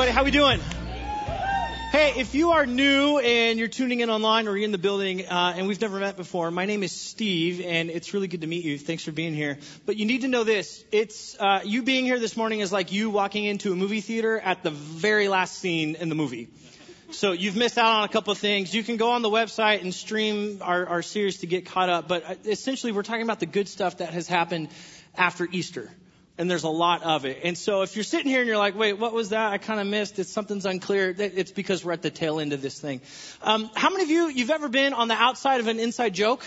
everybody. How we doing? Hey, if you are new and you're tuning in online or you're in the building uh, and we've never met before, my name is Steve, and it's really good to meet you. Thanks for being here. But you need to know this: it's uh, you being here this morning is like you walking into a movie theater at the very last scene in the movie. So you've missed out on a couple of things. You can go on the website and stream our, our series to get caught up. But uh, essentially, we're talking about the good stuff that has happened after Easter and there's a lot of it. And so if you're sitting here and you're like, wait, what was that? I kind of missed it. Something's unclear. It's because we're at the tail end of this thing. Um, how many of you, you've ever been on the outside of an inside joke?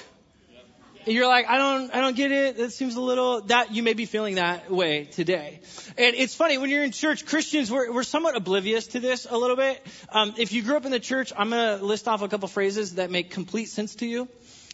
And you're like, I don't, I don't get it. It seems a little, that, you may be feeling that way today. And it's funny, when you're in church, Christians, we're, we're somewhat oblivious to this a little bit. Um, if you grew up in the church, I'm gonna list off a couple phrases that make complete sense to you.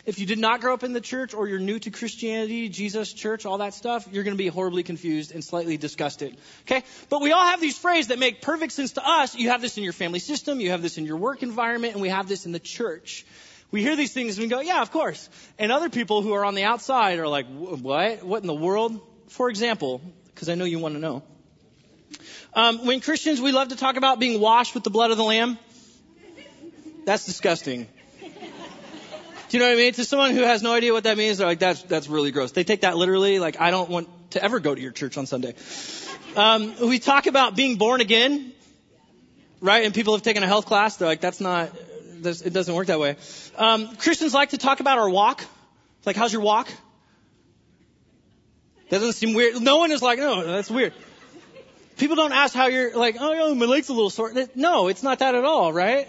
If you did not grow up in the church or you're new to Christianity, Jesus, church, all that stuff, you're going to be horribly confused and slightly disgusted. Okay? But we all have these phrases that make perfect sense to us. You have this in your family system, you have this in your work environment, and we have this in the church. We hear these things and we go, yeah, of course. And other people who are on the outside are like, what? What in the world? For example, because I know you want to know. Um, when Christians, we love to talk about being washed with the blood of the Lamb. That's disgusting. Do you know what I mean? To someone who has no idea what that means, they're like, that's, that's really gross. They take that literally. Like, I don't want to ever go to your church on Sunday. Um, we talk about being born again, right? And people have taken a health class. They're like, that's not, that's, it doesn't work that way. Um, Christians like to talk about our walk. Like, how's your walk? That doesn't seem weird. No one is like, no, that's weird. People don't ask how you're like, oh, my leg's a little sore. No, it's not that at all, right?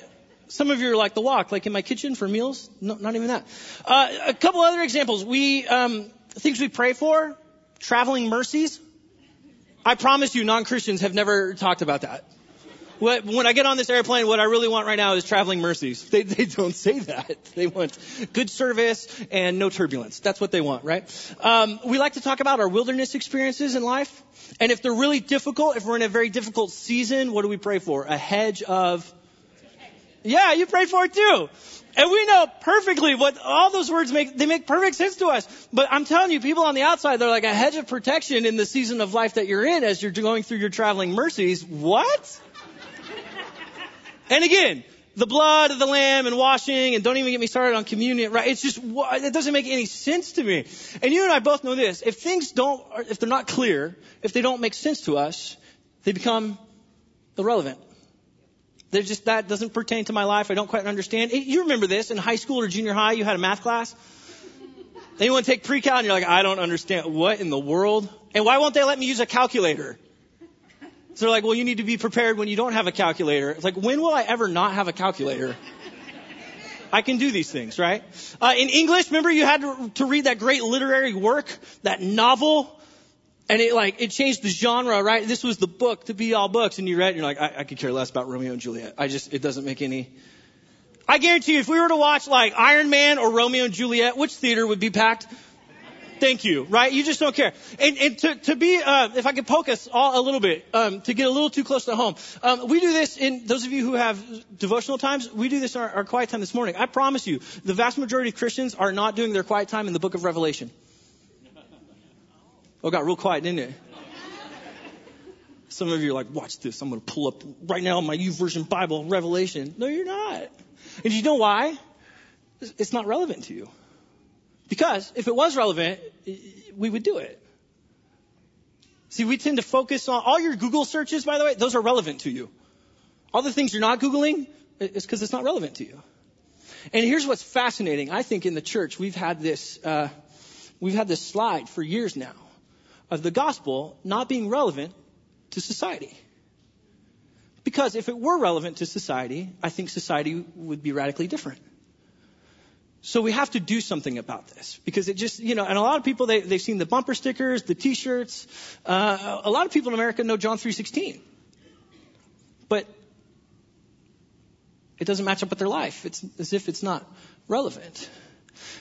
Some of you are like the walk, like in my kitchen for meals. No, not even that. Uh, a couple other examples. We um, things we pray for: traveling mercies. I promise you, non-Christians have never talked about that. What, when I get on this airplane, what I really want right now is traveling mercies. They, they don't say that. They want good service and no turbulence. That's what they want, right? Um, we like to talk about our wilderness experiences in life. And if they're really difficult, if we're in a very difficult season, what do we pray for? A hedge of yeah, you prayed for it too. And we know perfectly what all those words make, they make perfect sense to us. But I'm telling you, people on the outside, they're like a hedge of protection in the season of life that you're in as you're going through your traveling mercies. What? and again, the blood of the lamb and washing and don't even get me started on communion, right? It's just, it doesn't make any sense to me. And you and I both know this. If things don't, if they're not clear, if they don't make sense to us, they become irrelevant. There's just that doesn't pertain to my life. I don't quite understand. You remember this in high school or junior high? You had a math class. Then you want to take pre-cal and you're like, I don't understand. What in the world? And why won't they let me use a calculator? So they're like, well, you need to be prepared when you don't have a calculator. It's like, when will I ever not have a calculator? I can do these things, right? Uh, in English, remember you had to, to read that great literary work, that novel and it like, it changed the genre, right? This was the book to be all books. And you read, and you're like, I, I could care less about Romeo and Juliet. I just, it doesn't make any. I guarantee you, if we were to watch like Iron Man or Romeo and Juliet, which theater would be packed? Thank you, right? You just don't care. And, and to, to be, uh, if I could poke us all a little bit, um, to get a little too close to home, um, we do this in those of you who have devotional times. We do this in our, our quiet time this morning. I promise you, the vast majority of Christians are not doing their quiet time in the book of Revelation. Oh, got real quiet, didn't it? Some of you are like, watch this. I'm going to pull up right now my YouVersion Bible, Revelation. No, you're not. And you know why? It's not relevant to you. Because if it was relevant, we would do it. See, we tend to focus on all your Google searches, by the way, those are relevant to you. All the things you're not Googling, it's because it's not relevant to you. And here's what's fascinating. I think in the church, we've had this, uh, we've had this slide for years now of the gospel not being relevant to society. Because if it were relevant to society, I think society would be radically different. So we have to do something about this because it just, you know, and a lot of people, they, they've seen the bumper stickers, the t-shirts. Uh, a lot of people in America know John 3.16. But it doesn't match up with their life. It's as if it's not relevant.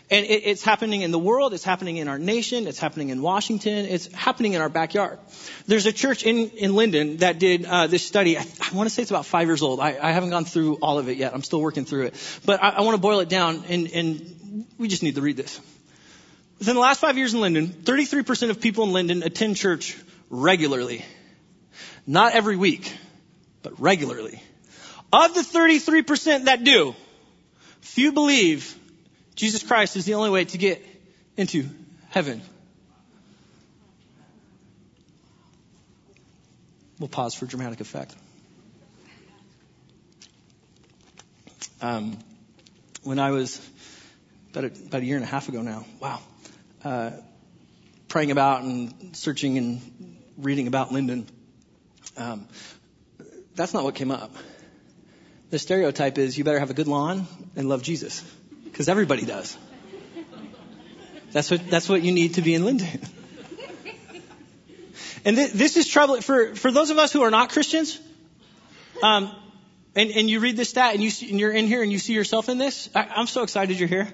And it, it's happening in the world, it's happening in our nation, it's happening in Washington, it's happening in our backyard. There's a church in, in Lynden that did uh, this study. I, I want to say it's about five years old. I, I haven't gone through all of it yet. I'm still working through it. But I, I want to boil it down, and, and we just need to read this. Within the last five years in Lynden, 33% of people in Lynden attend church regularly. Not every week, but regularly. Of the 33% that do, few believe Jesus Christ is the only way to get into heaven. We'll pause for dramatic effect. Um, when I was about a, about a year and a half ago now, wow, uh, praying about and searching and reading about Lynden, um, that's not what came up. The stereotype is you better have a good lawn and love Jesus, because everybody does. That's what that's what you need to be in Lynden. And th- this is trouble for, for those of us who are not Christians. Um, and, and you read this stat and, you see, and you're in here and you see yourself in this. I, I'm so excited you're here.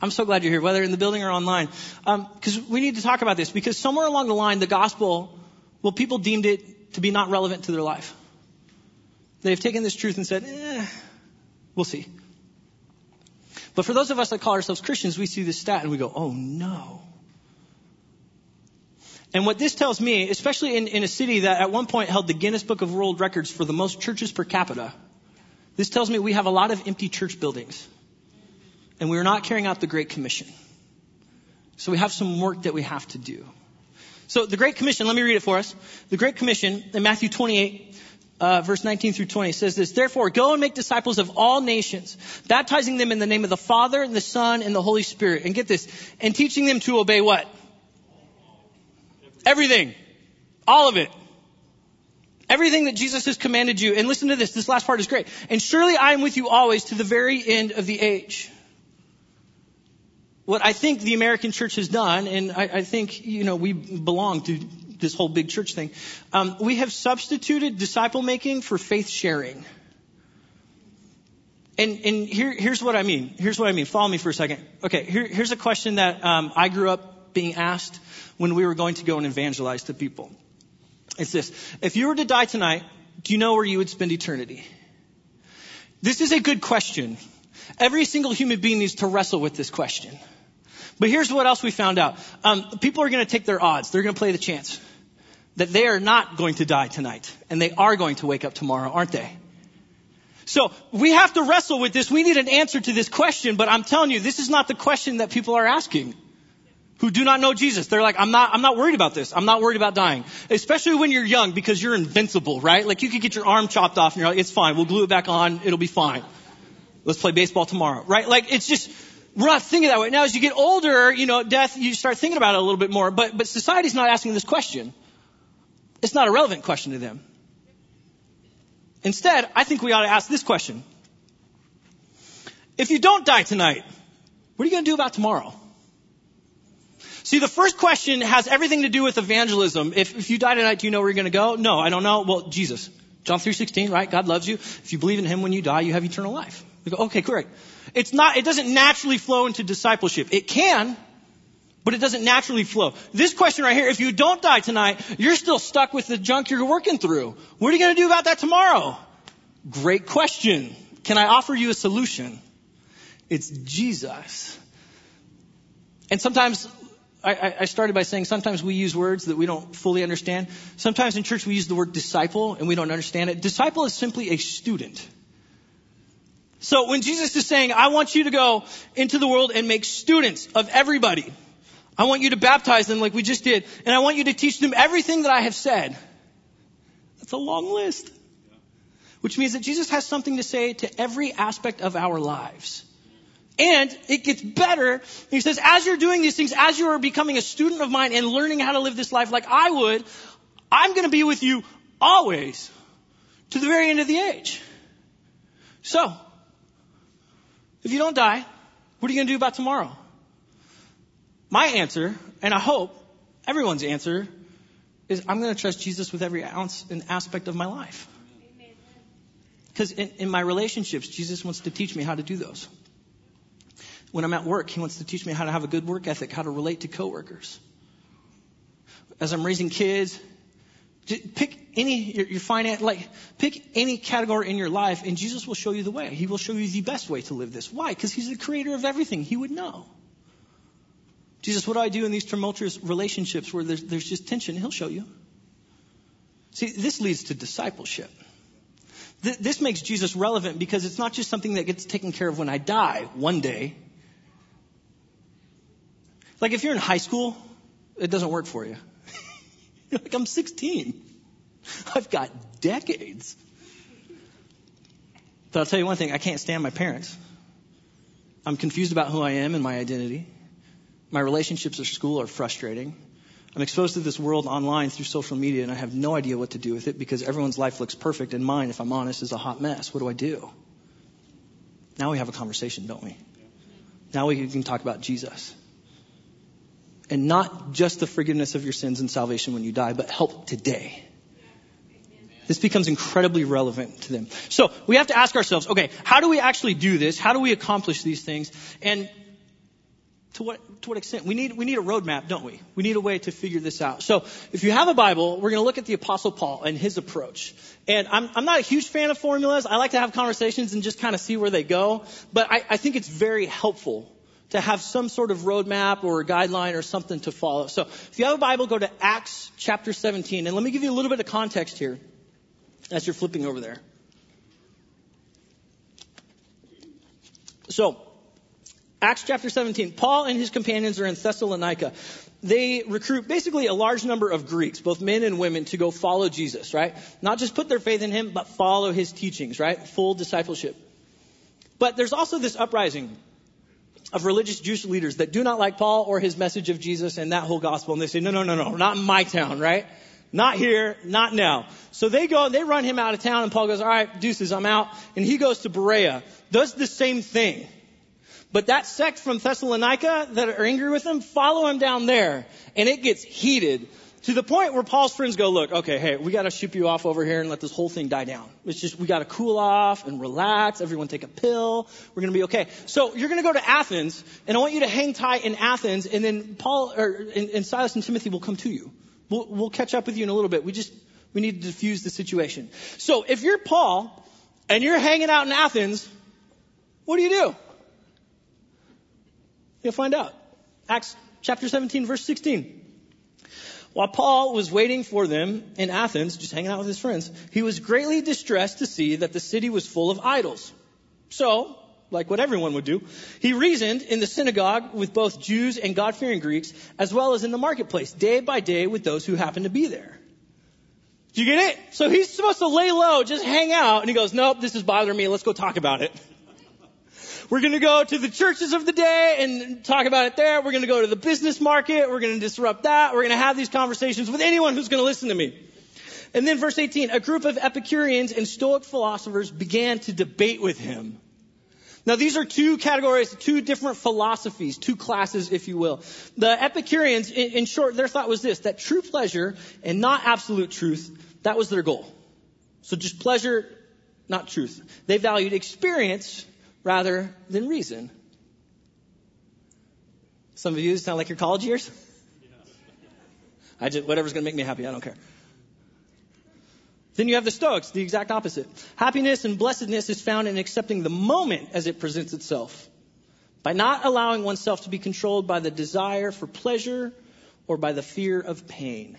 I'm so glad you're here, whether in the building or online. Because um, we need to talk about this because somewhere along the line, the gospel, well, people deemed it to be not relevant to their life. They've taken this truth and said, eh, we'll see. But for those of us that call ourselves Christians, we see this stat and we go, oh no. And what this tells me, especially in, in a city that at one point held the Guinness Book of World Records for the most churches per capita, this tells me we have a lot of empty church buildings. And we are not carrying out the Great Commission. So we have some work that we have to do. So the Great Commission, let me read it for us. The Great Commission in Matthew 28, uh, verse 19 through 20 says this, Therefore, go and make disciples of all nations, baptizing them in the name of the Father, and the Son, and the Holy Spirit. And get this, and teaching them to obey what? Everything. All of it. Everything that Jesus has commanded you. And listen to this. This last part is great. And surely I am with you always to the very end of the age. What I think the American church has done, and I, I think, you know, we belong to this whole big church thing. Um, we have substituted disciple making for faith sharing. And, and here, here's what I mean. Here's what I mean. Follow me for a second. Okay, here, here's a question that um, I grew up being asked when we were going to go and evangelize to people. It's this. If you were to die tonight, do you know where you would spend eternity? This is a good question. Every single human being needs to wrestle with this question. But here's what else we found out. Um, people are going to take their odds. They're going to play the chance that they are not going to die tonight and they are going to wake up tomorrow, aren't they? So we have to wrestle with this. We need an answer to this question, but I'm telling you, this is not the question that people are asking who do not know Jesus. They're like, I'm not, I'm not worried about this. I'm not worried about dying. Especially when you're young because you're invincible, right? Like you could get your arm chopped off and you're like, it's fine. We'll glue it back on. It'll be fine. Let's play baseball tomorrow, right? Like it's just, we're not thinking that way. Now as you get older, you know, death, you start thinking about it a little bit more, but, but society's not asking this question. It's not a relevant question to them. Instead, I think we ought to ask this question. If you don't die tonight, what are you going to do about tomorrow? See, the first question has everything to do with evangelism. If, if you die tonight, do you know where you're going to go? No, I don't know. Well, Jesus. John 3.16, right? God loves you. If you believe in Him when you die, you have eternal life. We go, okay, correct. It's not, it doesn't naturally flow into discipleship. It can, but it doesn't naturally flow. This question right here, if you don't die tonight, you're still stuck with the junk you're working through. What are you going to do about that tomorrow? Great question. Can I offer you a solution? It's Jesus. And sometimes I, I started by saying sometimes we use words that we don't fully understand. Sometimes in church we use the word disciple and we don't understand it. Disciple is simply a student. So when Jesus is saying, I want you to go into the world and make students of everybody, I want you to baptize them like we just did, and I want you to teach them everything that I have said. That's a long list. Which means that Jesus has something to say to every aspect of our lives. And it gets better. He says, as you're doing these things, as you are becoming a student of mine and learning how to live this life like I would, I'm going to be with you always to the very end of the age. So, if you don't die, what are you going to do about tomorrow? My answer, and I hope everyone's answer, is I'm going to trust Jesus with every ounce and aspect of my life. Because in, in my relationships, Jesus wants to teach me how to do those. When I'm at work, he wants to teach me how to have a good work ethic, how to relate to coworkers. As I'm raising kids, pick any your, your finance, like pick any category in your life, and Jesus will show you the way. He will show you the best way to live this. Why? Because He's the creator of everything. He would know. Jesus, what do I do in these tumultuous relationships where there's, there's just tension? He'll show you. See, this leads to discipleship. Th- this makes Jesus relevant because it's not just something that gets taken care of when I die one day. Like if you're in high school, it doesn't work for you. like, I'm 16. I've got decades. But I'll tell you one thing, I can't stand my parents. I'm confused about who I am and my identity. My relationships at school are frustrating. I'm exposed to this world online through social media and I have no idea what to do with it because everyone's life looks perfect and mine, if I'm honest, is a hot mess. What do I do? Now we have a conversation, don't we? Now we can talk about Jesus. And not just the forgiveness of your sins and salvation when you die, but help today. This becomes incredibly relevant to them. So we have to ask ourselves, okay, how do we actually do this? How do we accomplish these things? And to what, to what extent? We need, we need a roadmap, don't we? We need a way to figure this out. So if you have a Bible, we're going to look at the Apostle Paul and his approach. And I'm, I'm not a huge fan of formulas. I like to have conversations and just kind of see where they go. But I, I think it's very helpful to have some sort of roadmap or a guideline or something to follow. So if you have a Bible, go to Acts chapter 17. And let me give you a little bit of context here as you're flipping over there. So, Acts chapter 17. Paul and his companions are in Thessalonica. They recruit basically a large number of Greeks, both men and women, to go follow Jesus, right? Not just put their faith in him, but follow his teachings, right? Full discipleship. But there's also this uprising of religious Jewish leaders that do not like Paul or his message of Jesus and that whole gospel. And they say, no, no, no, no, not in my town, right? Not here, not now. So they go, they run him out of town and Paul goes, all right, deuces, I'm out. And he goes to Berea, does the same thing. But that sect from Thessalonica that are angry with him follow him down there. And it gets heated to the point where Paul's friends go, look, okay, hey, we got to ship you off over here and let this whole thing die down. It's just, we got to cool off and relax. Everyone take a pill. We're going to be okay. So you're going to go to Athens and I want you to hang tight in Athens and then Paul or and, and Silas and Timothy will come to you. We'll, we'll catch up with you in a little bit. We just, we need to diffuse the situation. So if you're Paul and you're hanging out in Athens, what do you do? You'll find out. Acts chapter 17 verse 16. While Paul was waiting for them in Athens, just hanging out with his friends, he was greatly distressed to see that the city was full of idols. So, like what everyone would do, he reasoned in the synagogue with both Jews and God-fearing Greeks, as well as in the marketplace, day by day with those who happened to be there. Do you get it? So he's supposed to lay low, just hang out, and he goes, nope, this is bothering me, let's go talk about it. We're going to go to the churches of the day and talk about it there. We're going to go to the business market. We're going to disrupt that. We're going to have these conversations with anyone who's going to listen to me. And then verse 18, a group of Epicureans and Stoic philosophers began to debate with him. Now these are two categories, two different philosophies, two classes, if you will. The Epicureans, in, in short, their thought was this, that true pleasure and not absolute truth, that was their goal. So just pleasure, not truth. They valued experience rather than reason. Some of you sound like your college years. I just, whatever's going to make me happy, I don't care. Then you have the Stoics, the exact opposite. Happiness and blessedness is found in accepting the moment as it presents itself, by not allowing oneself to be controlled by the desire for pleasure or by the fear of pain.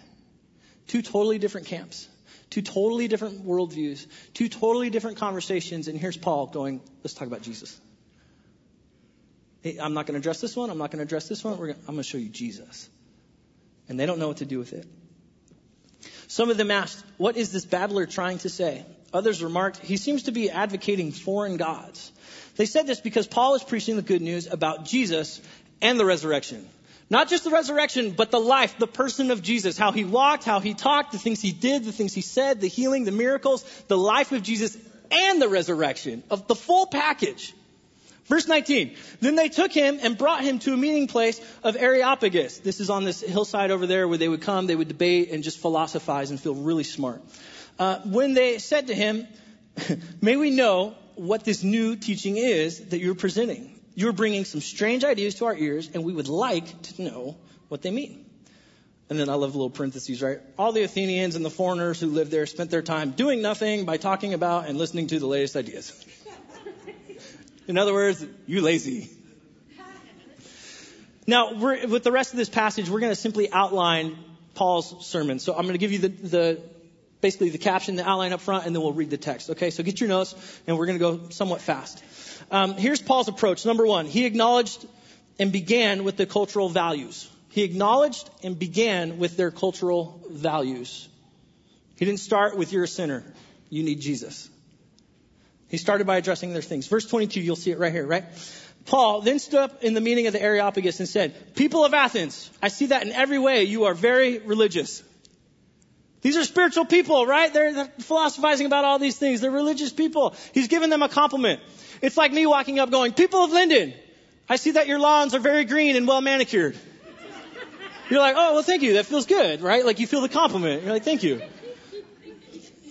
Two totally different camps. Two totally different worldviews, two totally different conversations, and here's Paul going, let's talk about Jesus. Hey, I'm not going to address this one. I'm not going to address this one. Gonna, I'm going to show you Jesus. And they don't know what to do with it. Some of them asked, what is this babbler trying to say? Others remarked, he seems to be advocating foreign gods. They said this because Paul is preaching the good news about Jesus and the resurrection. Not just the resurrection, but the life, the person of Jesus. How he walked, how he talked, the things he did, the things he said, the healing, the miracles, the life of Jesus, and the resurrection of the full package. Verse 19. Then they took him and brought him to a meeting place of Areopagus. This is on this hillside over there where they would come, they would debate and just philosophize and feel really smart. Uh, when they said to him, May we know what this new teaching is that you're presenting? You're bringing some strange ideas to our ears, and we would like to know what they mean. And then I love little parentheses, right? All the Athenians and the foreigners who lived there spent their time doing nothing by talking about and listening to the latest ideas. In other words, you lazy. Now, with the rest of this passage, we're going to simply outline Paul's sermon. So I'm going to give you the, the basically the caption, the outline up front, and then we'll read the text. Okay, so get your notes, and we're going to go somewhat fast. Um, here's Paul's approach. Number one, he acknowledged and began with the cultural values. He acknowledged and began with their cultural values. He didn't start with you're a sinner. You need Jesus. He started by addressing their things. Verse 22, you'll see it right here, right? Paul then stood up in the meeting of the Areopagus and said, People of Athens, I see that in every way you are very religious. These are spiritual people, right? They're, they're, philosophizing about all these things. They're religious people. He's giving them a compliment. It's like me walking up going, people of Lynden, I see that your lawns are very green and well manicured. You're like, oh, well, thank you. That feels good, right? Like you feel the compliment. You're like, thank you.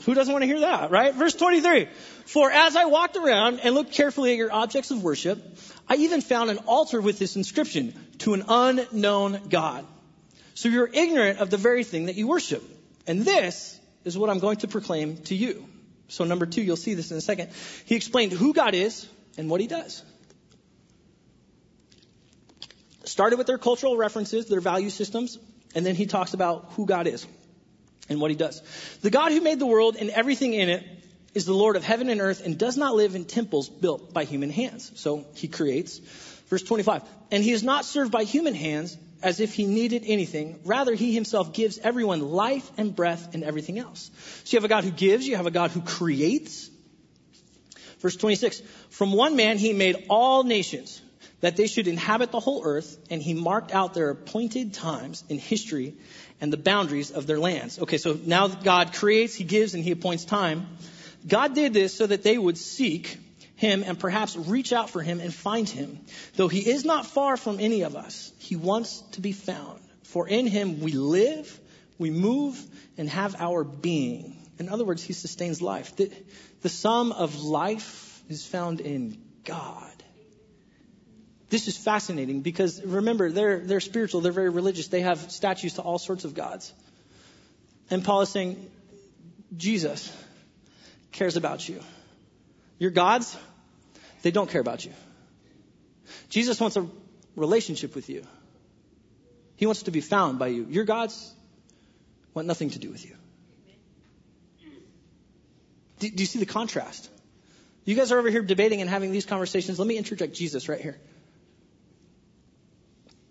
Who doesn't want to hear that, right? Verse 23. For as I walked around and looked carefully at your objects of worship, I even found an altar with this inscription, to an unknown God. So you're ignorant of the very thing that you worship. And this is what I'm going to proclaim to you. So number two, you'll see this in a second. He explained who God is and what he does. Started with their cultural references, their value systems, and then he talks about who God is and what he does. The God who made the world and everything in it is the Lord of heaven and earth and does not live in temples built by human hands. So he creates. Verse 25. And he is not served by human hands as if he needed anything. Rather, he himself gives everyone life and breath and everything else. So you have a God who gives, you have a God who creates. Verse 26. From one man he made all nations that they should inhabit the whole earth, and he marked out their appointed times in history and the boundaries of their lands. Okay, so now God creates, he gives, and he appoints time. God did this so that they would seek him and perhaps reach out for him and find him. Though he is not far from any of us, he wants to be found. For in him we live, we move, and have our being. In other words, he sustains life. The, the sum of life is found in God. This is fascinating because remember, they're, they're spiritual, they're very religious, they have statues to all sorts of gods. And Paul is saying, Jesus, cares about you. Your gods, they don't care about you. Jesus wants a relationship with you. He wants to be found by you. Your gods want nothing to do with you. Do, do, you see the contrast? You guys are over here debating and having these conversations. Let me interject Jesus right here.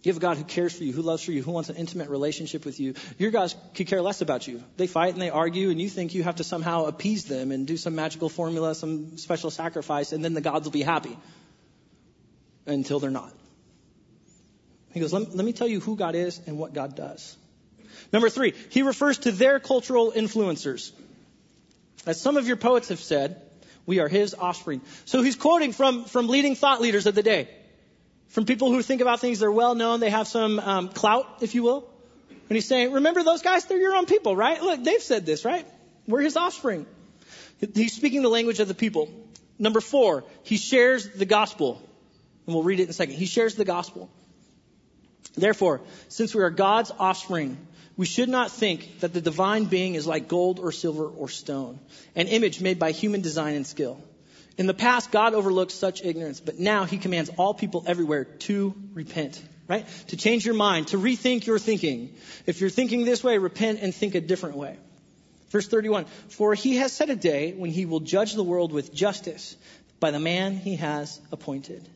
You have a God who cares for you, who loves for you, who wants an intimate relationship with you. Your gods could care less about you. They fight and they argue, and you think you have to somehow appease them and do some magical formula, some special sacrifice, and then the gods will be happy. Until they're not. He goes, let, let me tell you who God is and what God does. Number three, he refers to their cultural influencers. As some of your poets have said, we are his offspring. So he's quoting from, from leading thought leaders of the day from people who think about things, they're well known, they have some um, clout, if you will. And he's saying, remember those guys? They're your own people, right? Look, they've said this, right? We're his offspring. He's speaking the language of the people. Number four, he shares the gospel. And we'll read it in a second. He shares the gospel. Therefore, since we are God's offspring, we should not think that the divine being is like gold or silver or stone, an image made by human design and skill. In the past, God overlooked such ignorance, but now he commands all people everywhere to repent, right? To change your mind, to rethink your thinking. If you're thinking this way, repent and think a different way. Verse 31, for he has set a day when he will judge the world with justice by the man he has appointed.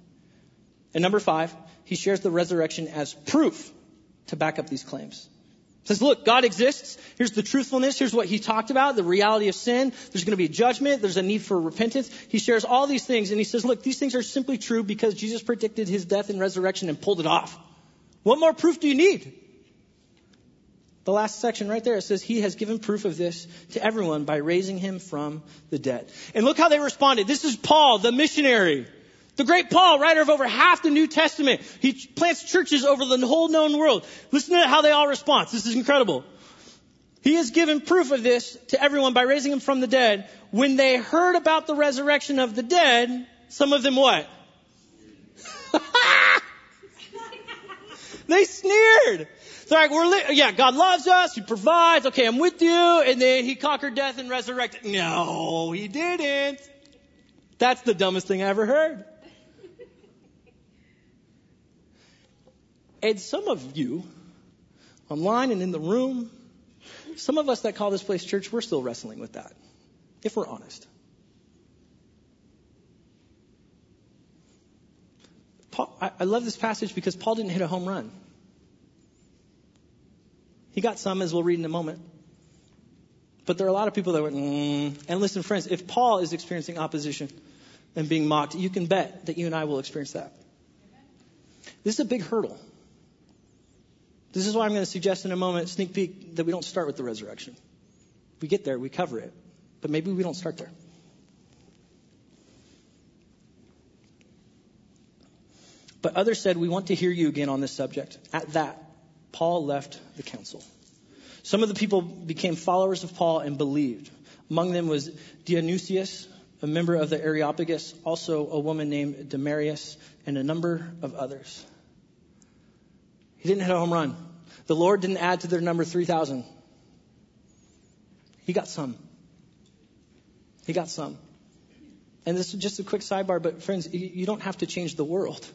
And number five, he shares the resurrection as proof to back up these claims says, look, God exists. Here's the truthfulness. Here's what he talked about, the reality of sin. There's going to be a judgment. There's a need for repentance. He shares all these things and he says, look, these things are simply true because Jesus predicted his death and resurrection and pulled it off. What more proof do you need? The last section right there, it says, He has given proof of this to everyone by raising him from the dead. And look how they responded. This is Paul, the missionary. The great Paul, writer of over half the New Testament, he plants churches over the whole known world. Listen to how they all respond. This is incredible. He has given proof of this to everyone by raising him from the dead. When they heard about the resurrection of the dead, some of them what? they sneered. They're like, we're li- yeah, God loves us. He provides. Okay, I'm with you. And then he conquered death and resurrected. No, he didn't. That's the dumbest thing I ever heard. And some of you, online and in the room, some of us that call this place church, we're still wrestling with that, if we're honest. Paul, I, I love this passage because Paul didn't hit a home run. He got some, as we'll read in a moment. But there are a lot of people that went, mm. and listen, friends, if Paul is experiencing opposition and being mocked, you can bet that you and I will experience that. This is a big hurdle. This is why I'm going to suggest in a moment, sneak peek, that we don't start with the resurrection. We get there, we cover it, but maybe we don't start there. But others said, We want to hear you again on this subject. At that, Paul left the council. Some of the people became followers of Paul and believed. Among them was Dionysius, a member of the Areopagus, also a woman named Damaris, and a number of others. He didn't hit a home run. The Lord didn't add to their number 3,000. He got some. He got some. And this is just a quick sidebar, but friends, you don't have to change the world.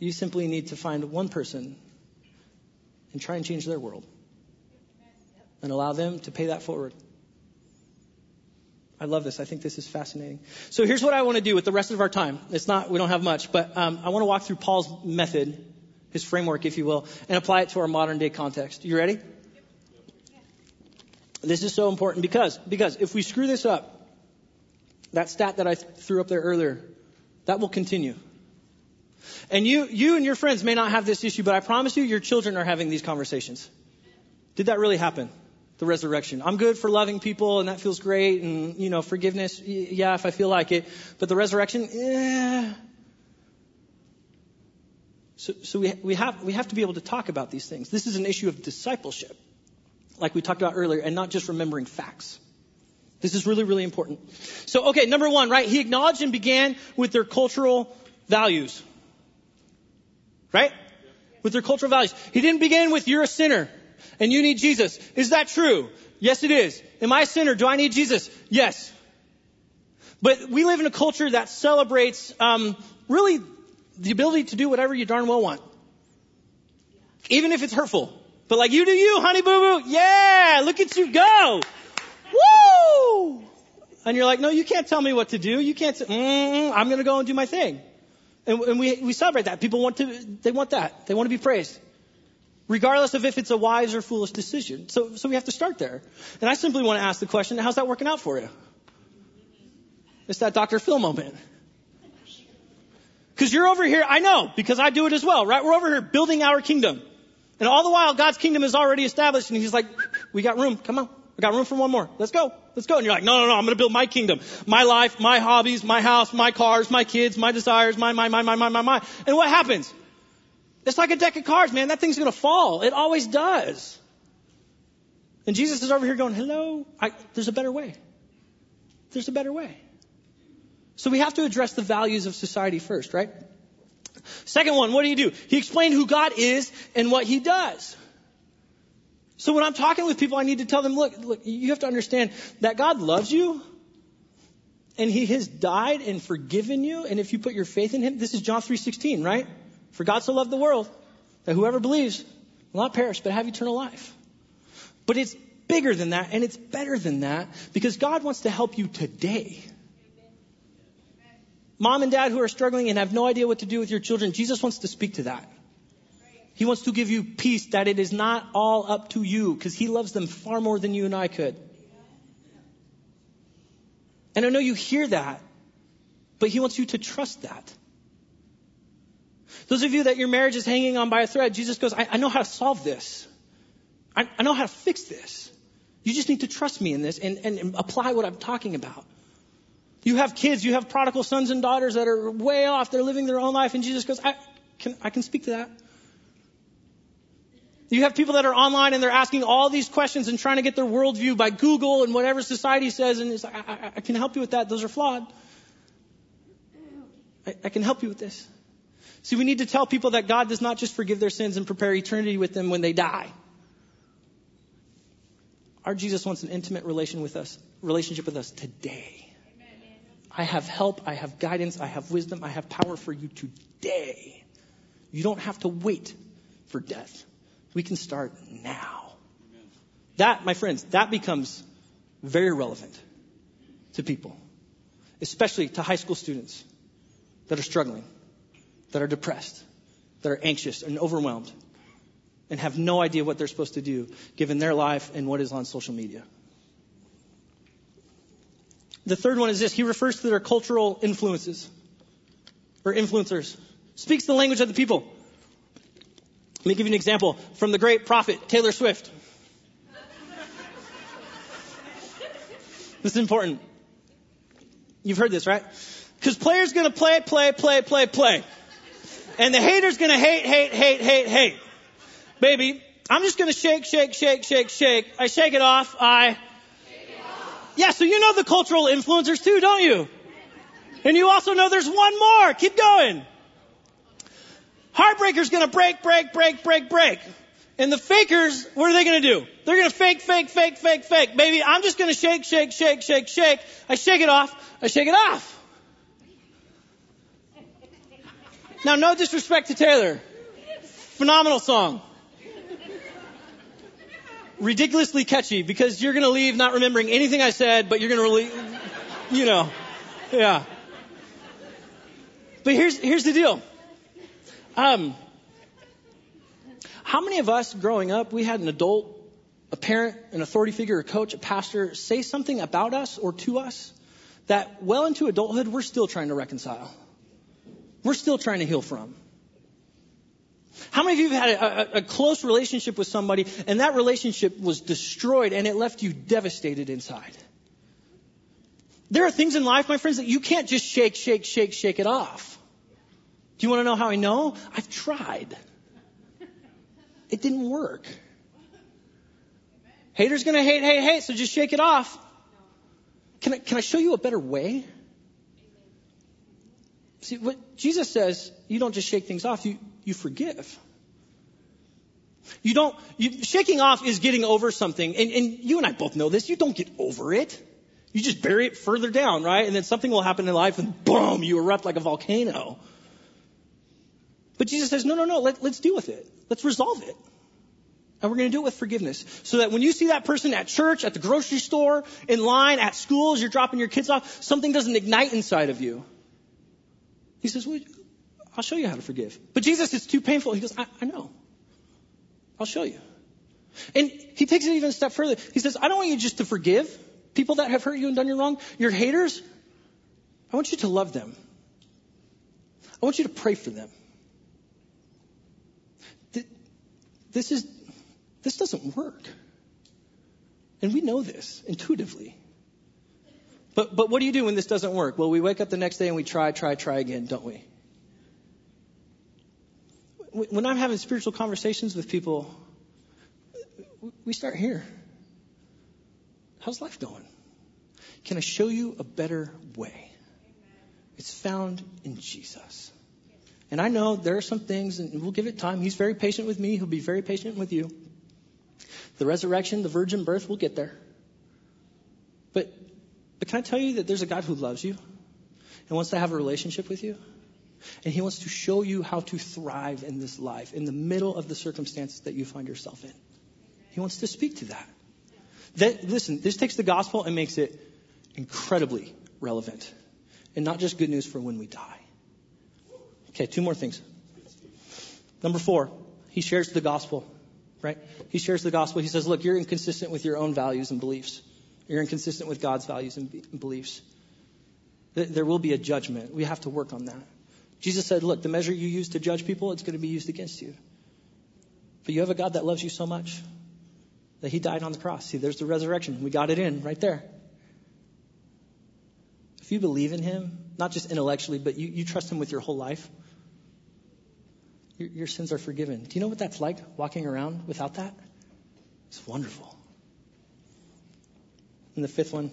You simply need to find one person and try and change their world and allow them to pay that forward. I love this. I think this is fascinating. So here's what I want to do with the rest of our time. It's not, we don't have much, but um, I want to walk through Paul's method, his framework, if you will, and apply it to our modern day context. You ready? This is so important because, because if we screw this up, that stat that I threw up there earlier, that will continue. And you, you and your friends may not have this issue, but I promise you, your children are having these conversations. Did that really happen? the resurrection. I'm good for loving people and that feels great and, you know, forgiveness, yeah, if I feel like it. But the resurrection, eh. So, so we, we, have, we have to be able to talk about these things. This is an issue of discipleship, like we talked about earlier, and not just remembering facts. This is really, really important. So, okay, number one, right? He acknowledged and began with their cultural values. Right? With their cultural values. He didn't begin with you're a sinner and you need Jesus. Is that true? Yes, it is. Am I a sinner? Do I need Jesus? Yes. But we live in a culture that celebrates um, really the ability to do whatever you darn well want, even if it's hurtful. But like you do you, honey boo boo. Yeah, look at you go. Woo! And you're like, no, you can't tell me what to do. You can't. Say, mm, I'm going to go and do my thing. And, and we we celebrate that. People want to. They want that. They want to be praised regardless of if it's a wise or foolish decision. So, so we have to start there. And I simply want to ask the question, how's that working out for you? It's that Dr. Phil moment. Because you're over here, I know, because I do it as well, right? We're over here building our kingdom. And all the while, God's kingdom is already established, and He's like, we got room, come on. We got room for one more. Let's go. Let's go. And you're like, no, no, no, I'm going to build my kingdom. My life, my hobbies, my house, my cars, my kids, my desires, my, my, my, my, my, my, my. And what happens? It's like a deck of cards, man. That thing's going to fall. It always does. And Jesus is over here going, hello, I, there's a better way. There's a better way. So we have to address the values of society first, right? Second one, what do you do? He explained who God is and what he does. So when I'm talking with people, I need to tell them, look, look, you have to understand that God loves you and he has died and forgiven you. And if you put your faith in him, this is John 3.16, right? For God so loved the world that whoever believes will not perish but have eternal life. But it's bigger than that and it's better than that because God wants to help you today. Mom and dad who are struggling and have no idea what to do with your children, Jesus wants to speak to that. He wants to give you peace that it is not all up to you because he loves them far more than you and I could. And I know you hear that, but he wants you to trust that. Those of you that your marriage is hanging on by a thread, Jesus goes, I, I know how to solve this. I, I, know how to fix this. You just need to trust me in this and, and, and apply what I'm talking about. You have kids, you have prodigal sons and daughters that are way off, they're living their own life, and Jesus goes, I can, I can speak to that. You have people that are online and they're asking all these questions and trying to get their worldview by Google and whatever society says, and it's like, I, I, I can help you with that. Those are flawed. I, I can help you with this. See, we need to tell people that God does not just forgive their sins and prepare eternity with them when they die. Our Jesus wants an intimate relation with us, relationship with us today. I have help, I have guidance, I have wisdom, I have power for you today. You don't have to wait for death. We can start now. That, my friends, that becomes very relevant to people, especially to high school students that are struggling, that are depressed, that are anxious and overwhelmed, and have no idea what they're supposed to do given their life and what is on social media. The third one is this. He refers to their cultural influences or influencers. Speaks the language of the people. Let me give you an example from the great prophet Taylor Swift. this is important. You've heard this, right? Because players gonna play, play, play, play, play. And the hater's gonna hate, hate, hate, hate, hate. Baby, I'm just gonna shake, shake, shake, shake, shake. I shake it off. I. Yeah, so you know the cultural influencers too, don't you? And you also know there's one more. Keep going. Heartbreaker's gonna break, break, break, break, break. And the fakers, what are they gonna do? They're gonna fake, fake, fake, fake, fake. Baby, I'm just gonna shake, shake, shake, shake, shake. I shake it off. I shake it off. Now, no disrespect to Taylor. Phenomenal song. Ridiculously catchy because you're gonna leave not remembering anything I said, but you're gonna really, you know, yeah. But here's, here's the deal. Um, how many of us growing up, we had an adult, a parent, an authority figure, a coach, a pastor say something about us or to us that well into adulthood we're still trying to reconcile? We're still trying to heal from. How many of you have had a, a, a, close relationship with somebody and that relationship was destroyed and it left you devastated inside? There are things in life, my friends, that you can't just shake, shake, shake, shake it off. Do you want to know how I know? I've tried. It didn't work. Haters gonna hate, hate, hate, so just shake it off. Can I, can I show you a better way? See, what Jesus says, you don't just shake things off, you, you forgive. You don't, you, shaking off is getting over something, and, and you and I both know this, you don't get over it. You just bury it further down, right? And then something will happen in life and boom, you erupt like a volcano. But Jesus says, no, no, no, let, let's deal with it. Let's resolve it. And we're going to do it with forgiveness. So that when you see that person at church, at the grocery store, in line, at school, as you're dropping your kids off, something doesn't ignite inside of you. He says, well, I'll show you how to forgive. But Jesus, it's too painful. He goes, I, I know. I'll show you. And he takes it even a step further. He says, I don't want you just to forgive people that have hurt you and done you wrong. Your haters, I want you to love them. I want you to pray for them. This is, this doesn't work. And we know this intuitively. But, but what do you do when this doesn't work? Well, we wake up the next day and we try, try, try again, don't we? When I'm having spiritual conversations with people, we start here. How's life going? Can I show you a better way? It's found in Jesus. And I know there are some things, and we'll give it time. He's very patient with me. He'll be very patient with you. The resurrection, the virgin birth, we'll get there. But, but can I tell you that there's a God who loves you and wants to have a relationship with you? And he wants to show you how to thrive in this life, in the middle of the circumstances that you find yourself in. He wants to speak to that. that listen, this takes the gospel and makes it incredibly relevant. And not just good news for when we die. Okay, two more things. Number four, he shares the gospel, right? He shares the gospel. He says, look, you're inconsistent with your own values and beliefs. You're inconsistent with God's values and beliefs. There will be a judgment. We have to work on that. Jesus said, look, the measure you use to judge people, it's going to be used against you. But you have a God that loves you so much that he died on the cross. See, there's the resurrection. We got it in right there. If you believe in him, not just intellectually, but you, you trust him with your whole life, your, your sins are forgiven. Do you know what that's like walking around without that? It's wonderful. And the fifth one,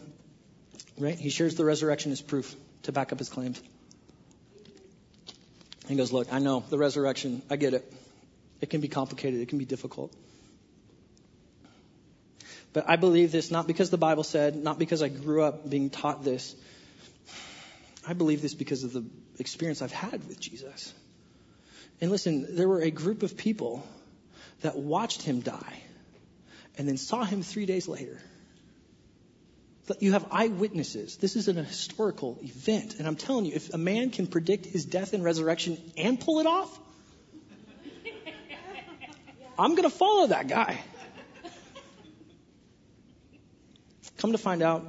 right? He shares the resurrection as proof to back up his claims. He goes, Look, I know the resurrection, I get it. It can be complicated, it can be difficult. But I believe this not because the Bible said, not because I grew up being taught this. I believe this because of the experience I've had with Jesus. And listen, there were a group of people that watched him die and then saw him three days later. You have eyewitnesses. This is an historical event. And I'm telling you, if a man can predict his death and resurrection and pull it off, I'm going to follow that guy. Come to find out,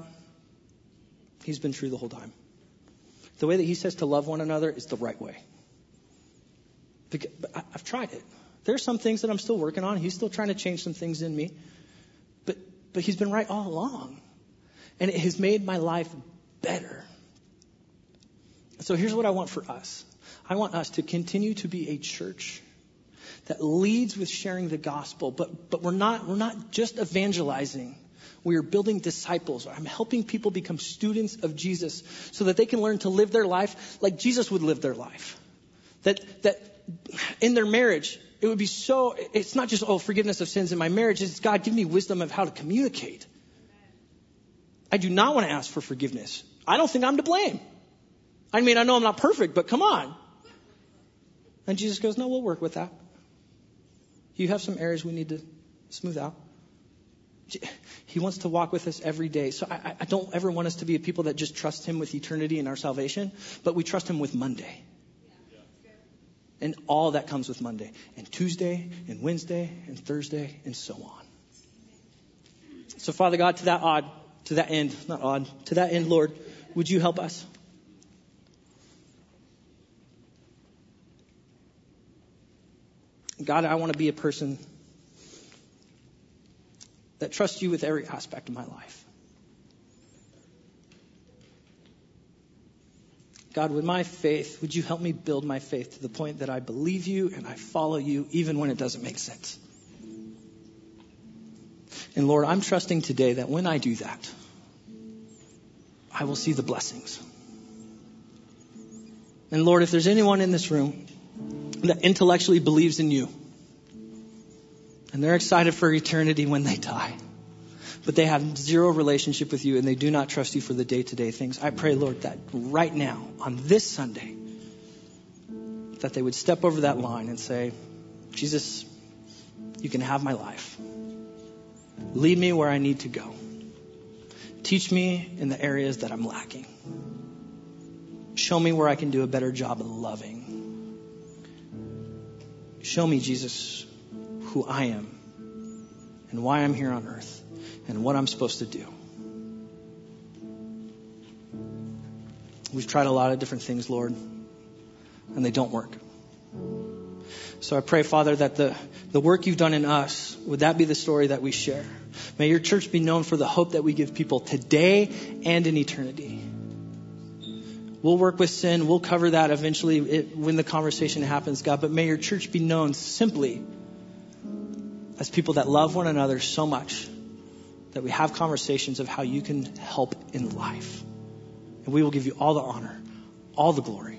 he's been true the whole time. The way that he says to love one another is the right way. I've tried it. There are some things that I'm still working on. He's still trying to change some things in me. But, but he's been right all along. And it has made my life better. So here's what I want for us. I want us to continue to be a church that leads with sharing the gospel, but, but we're not, we're not just evangelizing. We are building disciples. I'm helping people become students of Jesus so that they can learn to live their life like Jesus would live their life. That, that in their marriage, it would be so, it's not just, oh, forgiveness of sins in my marriage. It's God, give me wisdom of how to communicate. I do not want to ask for forgiveness. I don't think I'm to blame. I mean, I know I'm not perfect, but come on. And Jesus goes, no, we'll work with that. You have some areas we need to smooth out. He wants to walk with us every day. So I, I, don't ever want us to be people that just trust Him with eternity and our salvation, but we trust Him with Monday. And all that comes with Monday, and Tuesday, and Wednesday, and Thursday, and so on. So, Father God, to that odd, to that end, not odd, to that end, Lord, would you help us? God, I want to be a person that trusts you with every aspect of my life. God, with my faith, would you help me build my faith to the point that I believe you and I follow you even when it doesn't make sense? And Lord, I'm trusting today that when I do that, I will see the blessings. And Lord, if there's anyone in this room that intellectually believes in you, and they're excited for eternity when they die, but they have zero relationship with you and they do not trust you for the day to day things, I pray, Lord, that right now, on this Sunday, that they would step over that line and say, Jesus, you can have my life. Lead me where I need to go. Teach me in the areas that I'm lacking. Show me where I can do a better job of loving. Show me, Jesus, who I am and why I'm here on earth and what I'm supposed to do. We've tried a lot of different things, Lord, and they don't work. So I pray, Father, that the, the work you've done in us, would that be the story that we share? May your church be known for the hope that we give people today and in eternity. We'll work with sin. We'll cover that eventually it, when the conversation happens, God. But may your church be known simply as people that love one another so much that we have conversations of how you can help in life. And we will give you all the honor, all the glory,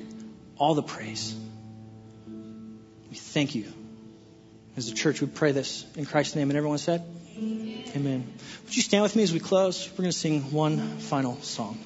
all the praise. We thank you. As a church, we pray this in Christ's name. And everyone said, Amen. Would you stand with me as we close? We're going to sing one final song.